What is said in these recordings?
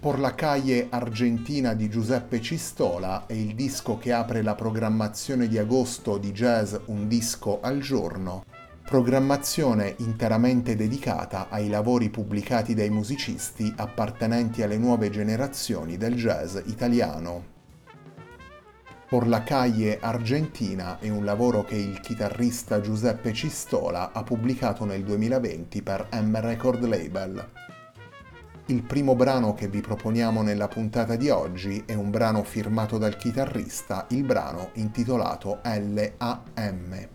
Por la calle Argentina di Giuseppe Cistola è il disco che apre la programmazione di agosto di jazz Un disco al giorno, programmazione interamente dedicata ai lavori pubblicati dai musicisti appartenenti alle nuove generazioni del jazz italiano. Por la calle Argentina è un lavoro che il chitarrista Giuseppe Cistola ha pubblicato nel 2020 per M Record Label. Il primo brano che vi proponiamo nella puntata di oggi è un brano firmato dal chitarrista, il brano intitolato LAM.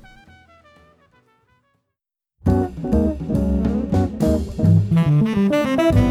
thank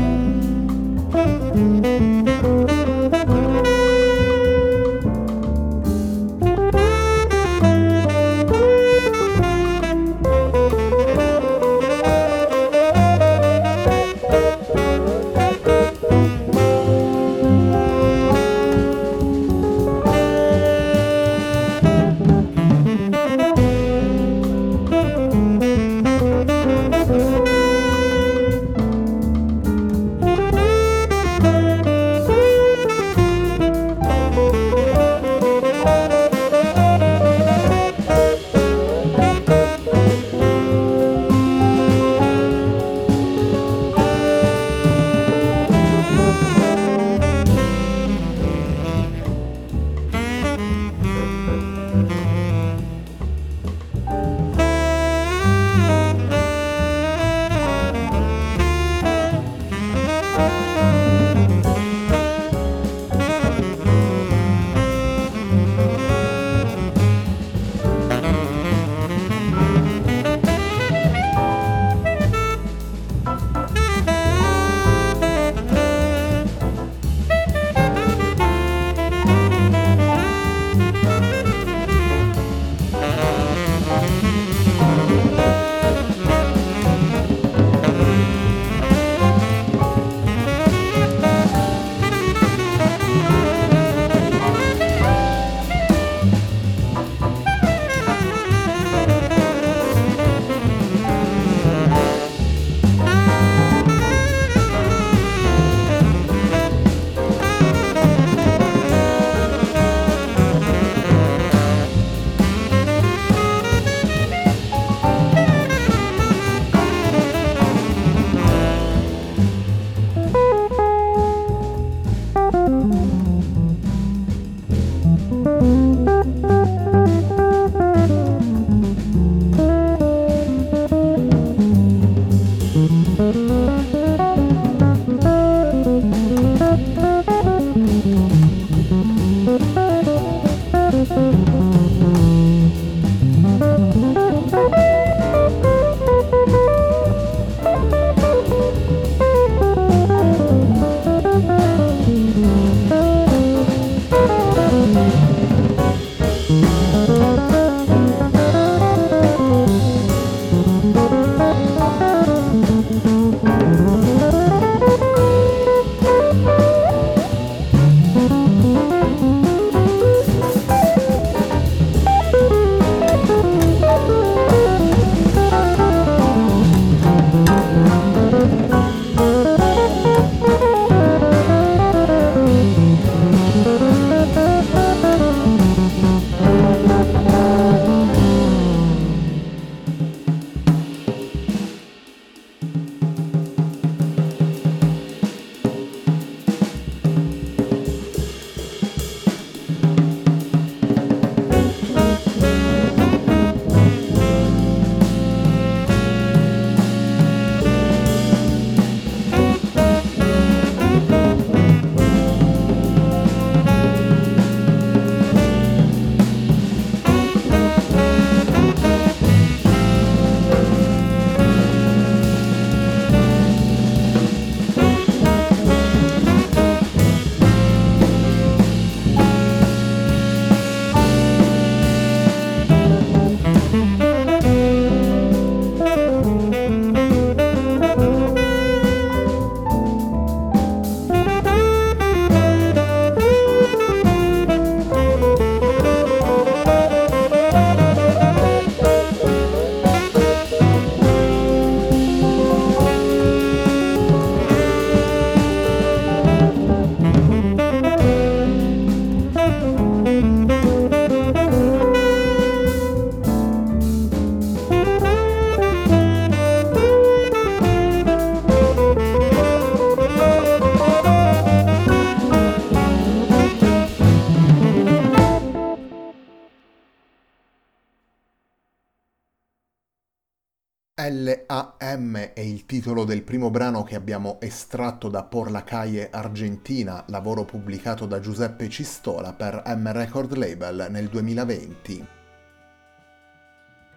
LAM è il titolo del primo brano che abbiamo estratto da Por la Calle Argentina, lavoro pubblicato da Giuseppe Cistola per M Record Label nel 2020.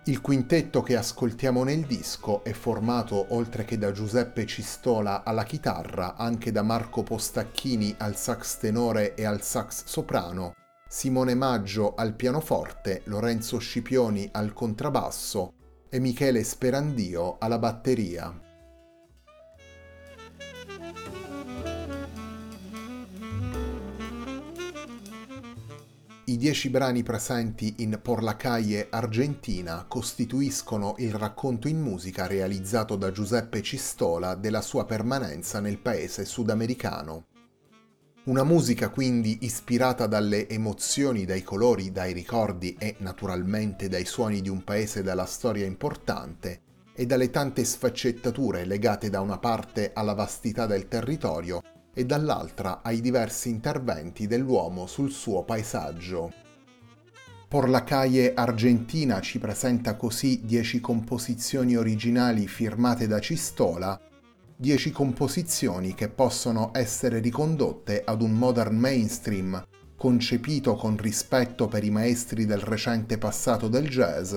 Il quintetto che ascoltiamo nel disco è formato oltre che da Giuseppe Cistola alla chitarra anche da Marco Postacchini al sax tenore e al sax soprano, Simone Maggio al pianoforte, Lorenzo Scipioni al contrabbasso, e Michele Sperandio alla batteria. I dieci brani presenti in Por la Calle Argentina costituiscono il racconto in musica realizzato da Giuseppe Cistola della sua permanenza nel paese sudamericano. Una musica quindi ispirata dalle emozioni, dai colori, dai ricordi e naturalmente dai suoni di un paese dalla storia importante e dalle tante sfaccettature legate da una parte alla vastità del territorio e dall'altra ai diversi interventi dell'uomo sul suo paesaggio. Por la Calle Argentina ci presenta così dieci composizioni originali firmate da Cistola 10 composizioni che possono essere ricondotte ad un modern mainstream concepito con rispetto per i maestri del recente passato del jazz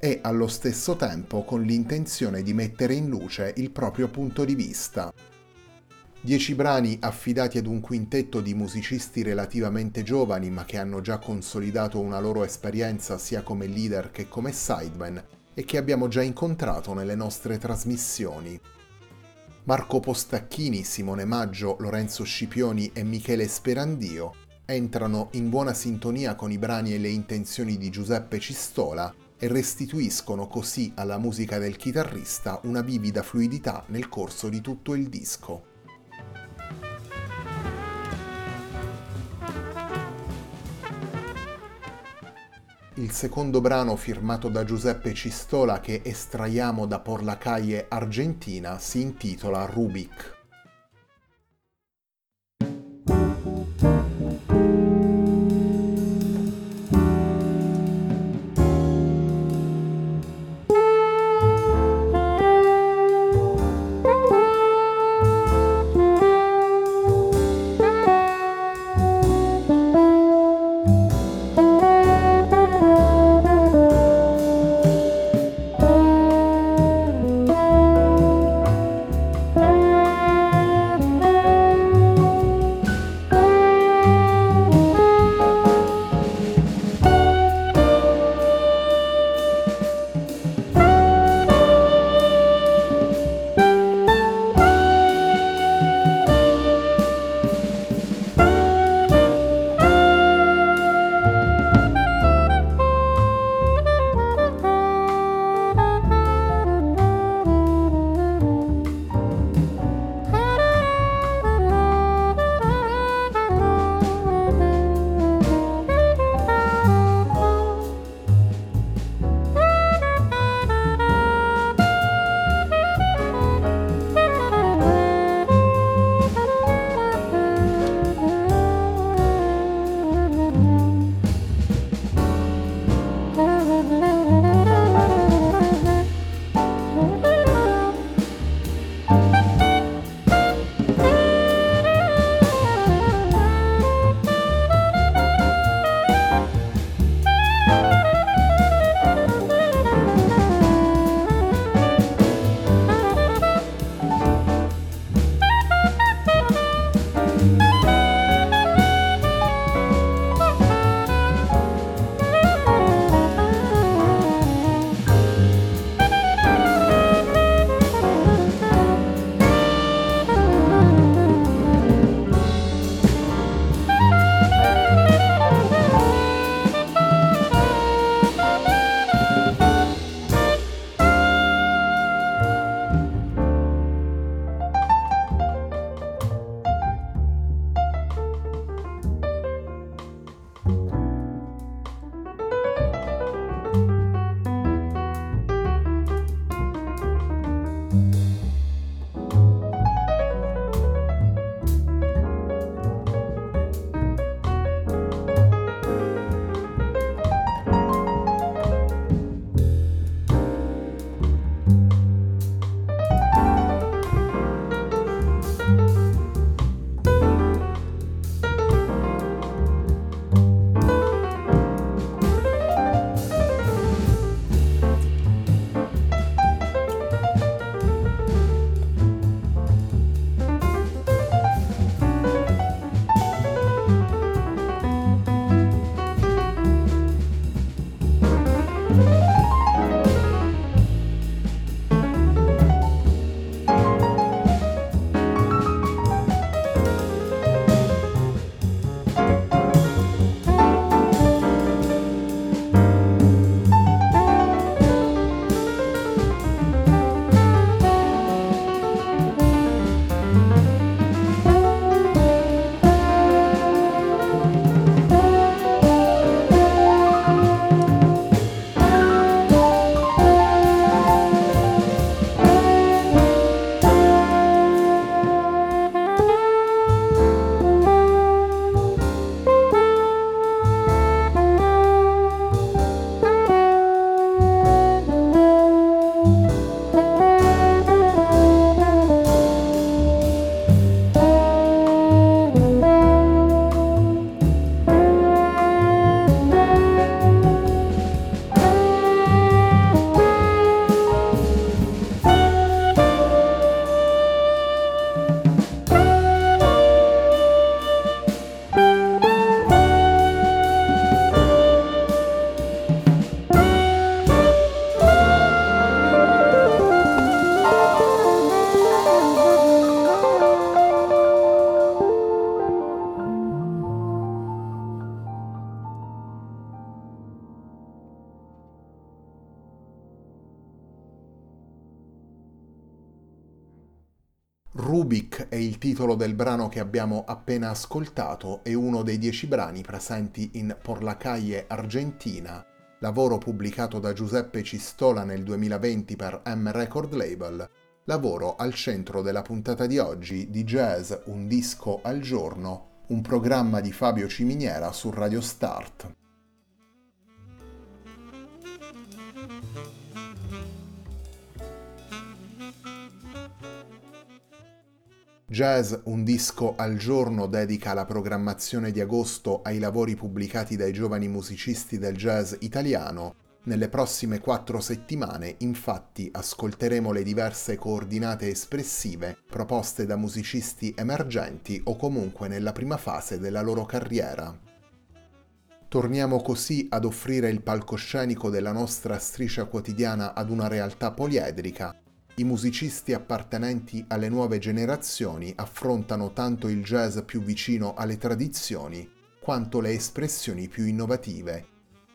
e allo stesso tempo con l'intenzione di mettere in luce il proprio punto di vista. Dieci brani affidati ad un quintetto di musicisti relativamente giovani ma che hanno già consolidato una loro esperienza sia come leader che come sideman e che abbiamo già incontrato nelle nostre trasmissioni. Marco Postacchini, Simone Maggio, Lorenzo Scipioni e Michele Sperandio entrano in buona sintonia con i brani e le intenzioni di Giuseppe Cistola e restituiscono così alla musica del chitarrista una vivida fluidità nel corso di tutto il disco. Il secondo brano firmato da Giuseppe Cistola che estraiamo da Por Argentina si intitola Rubik. Lubic è il titolo del brano che abbiamo appena ascoltato e uno dei dieci brani presenti in Por la Calle Argentina, lavoro pubblicato da Giuseppe Cistola nel 2020 per M Record Label, lavoro al centro della puntata di oggi di Jazz Un disco al giorno, un programma di Fabio Ciminiera su Radio Start. Jazz Un disco al giorno dedica la programmazione di agosto ai lavori pubblicati dai giovani musicisti del jazz italiano. Nelle prossime quattro settimane, infatti, ascolteremo le diverse coordinate espressive proposte da musicisti emergenti o comunque nella prima fase della loro carriera. Torniamo così ad offrire il palcoscenico della nostra striscia quotidiana ad una realtà poliedrica, i musicisti appartenenti alle nuove generazioni affrontano tanto il jazz più vicino alle tradizioni quanto le espressioni più innovative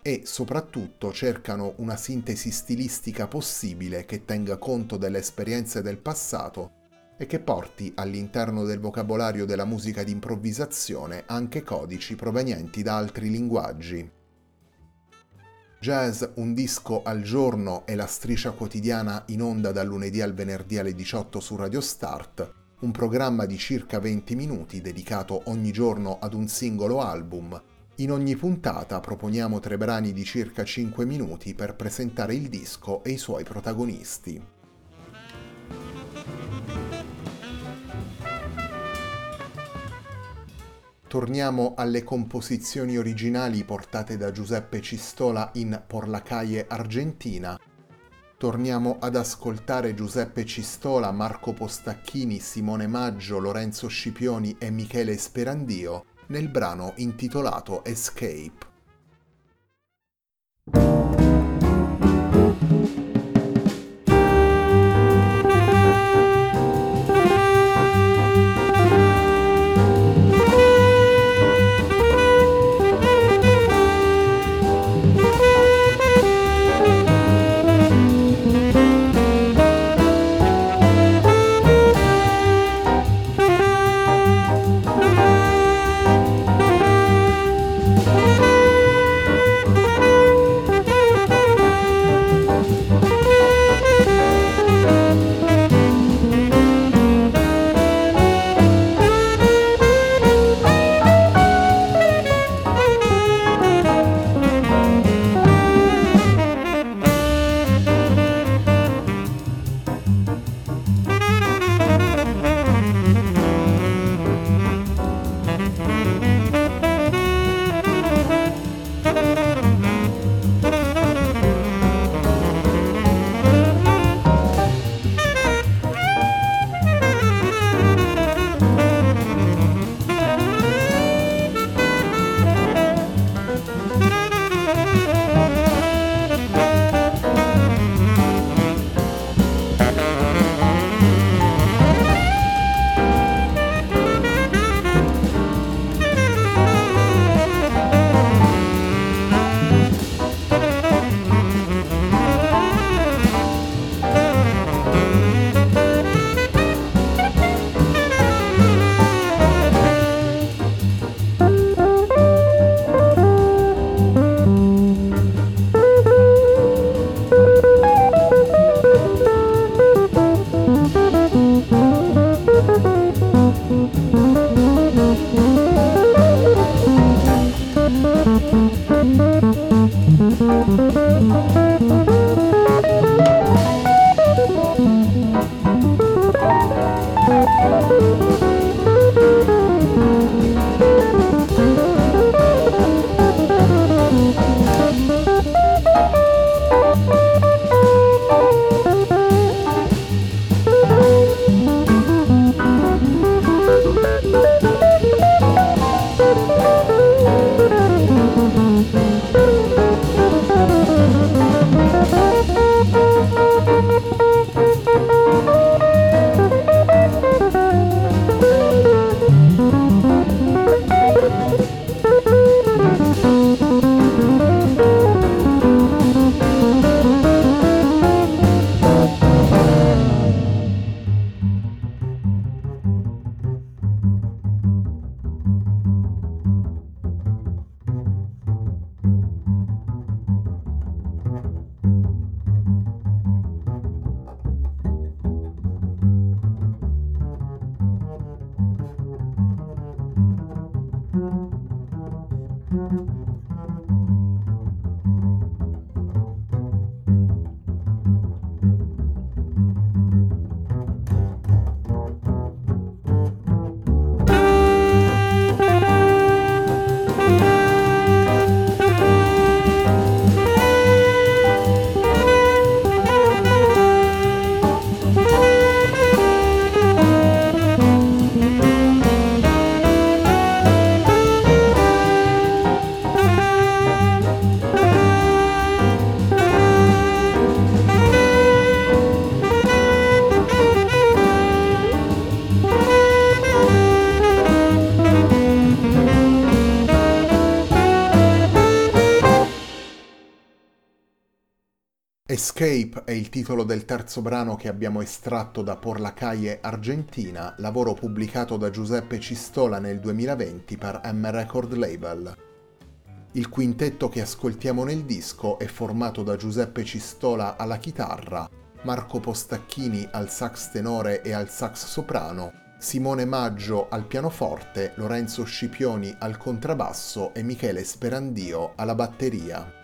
e soprattutto cercano una sintesi stilistica possibile che tenga conto delle esperienze del passato e che porti all'interno del vocabolario della musica di improvvisazione anche codici provenienti da altri linguaggi. Jazz Un disco al giorno è la striscia quotidiana in onda dal lunedì al venerdì alle 18 su Radio Start, un programma di circa 20 minuti dedicato ogni giorno ad un singolo album. In ogni puntata proponiamo tre brani di circa 5 minuti per presentare il disco e i suoi protagonisti. Torniamo alle composizioni originali portate da Giuseppe Cistola in Por la Calle Argentina. Torniamo ad ascoltare Giuseppe Cistola, Marco Postacchini, Simone Maggio, Lorenzo Scipioni e Michele Sperandio nel brano intitolato Escape. Escape è il titolo del terzo brano che abbiamo estratto da Por la Calle Argentina, lavoro pubblicato da Giuseppe Cistola nel 2020 per M Record Label. Il quintetto che ascoltiamo nel disco è formato da Giuseppe Cistola alla chitarra, Marco Postacchini al sax tenore e al sax soprano, Simone Maggio al pianoforte, Lorenzo Scipioni al contrabbasso e Michele Sperandio alla batteria.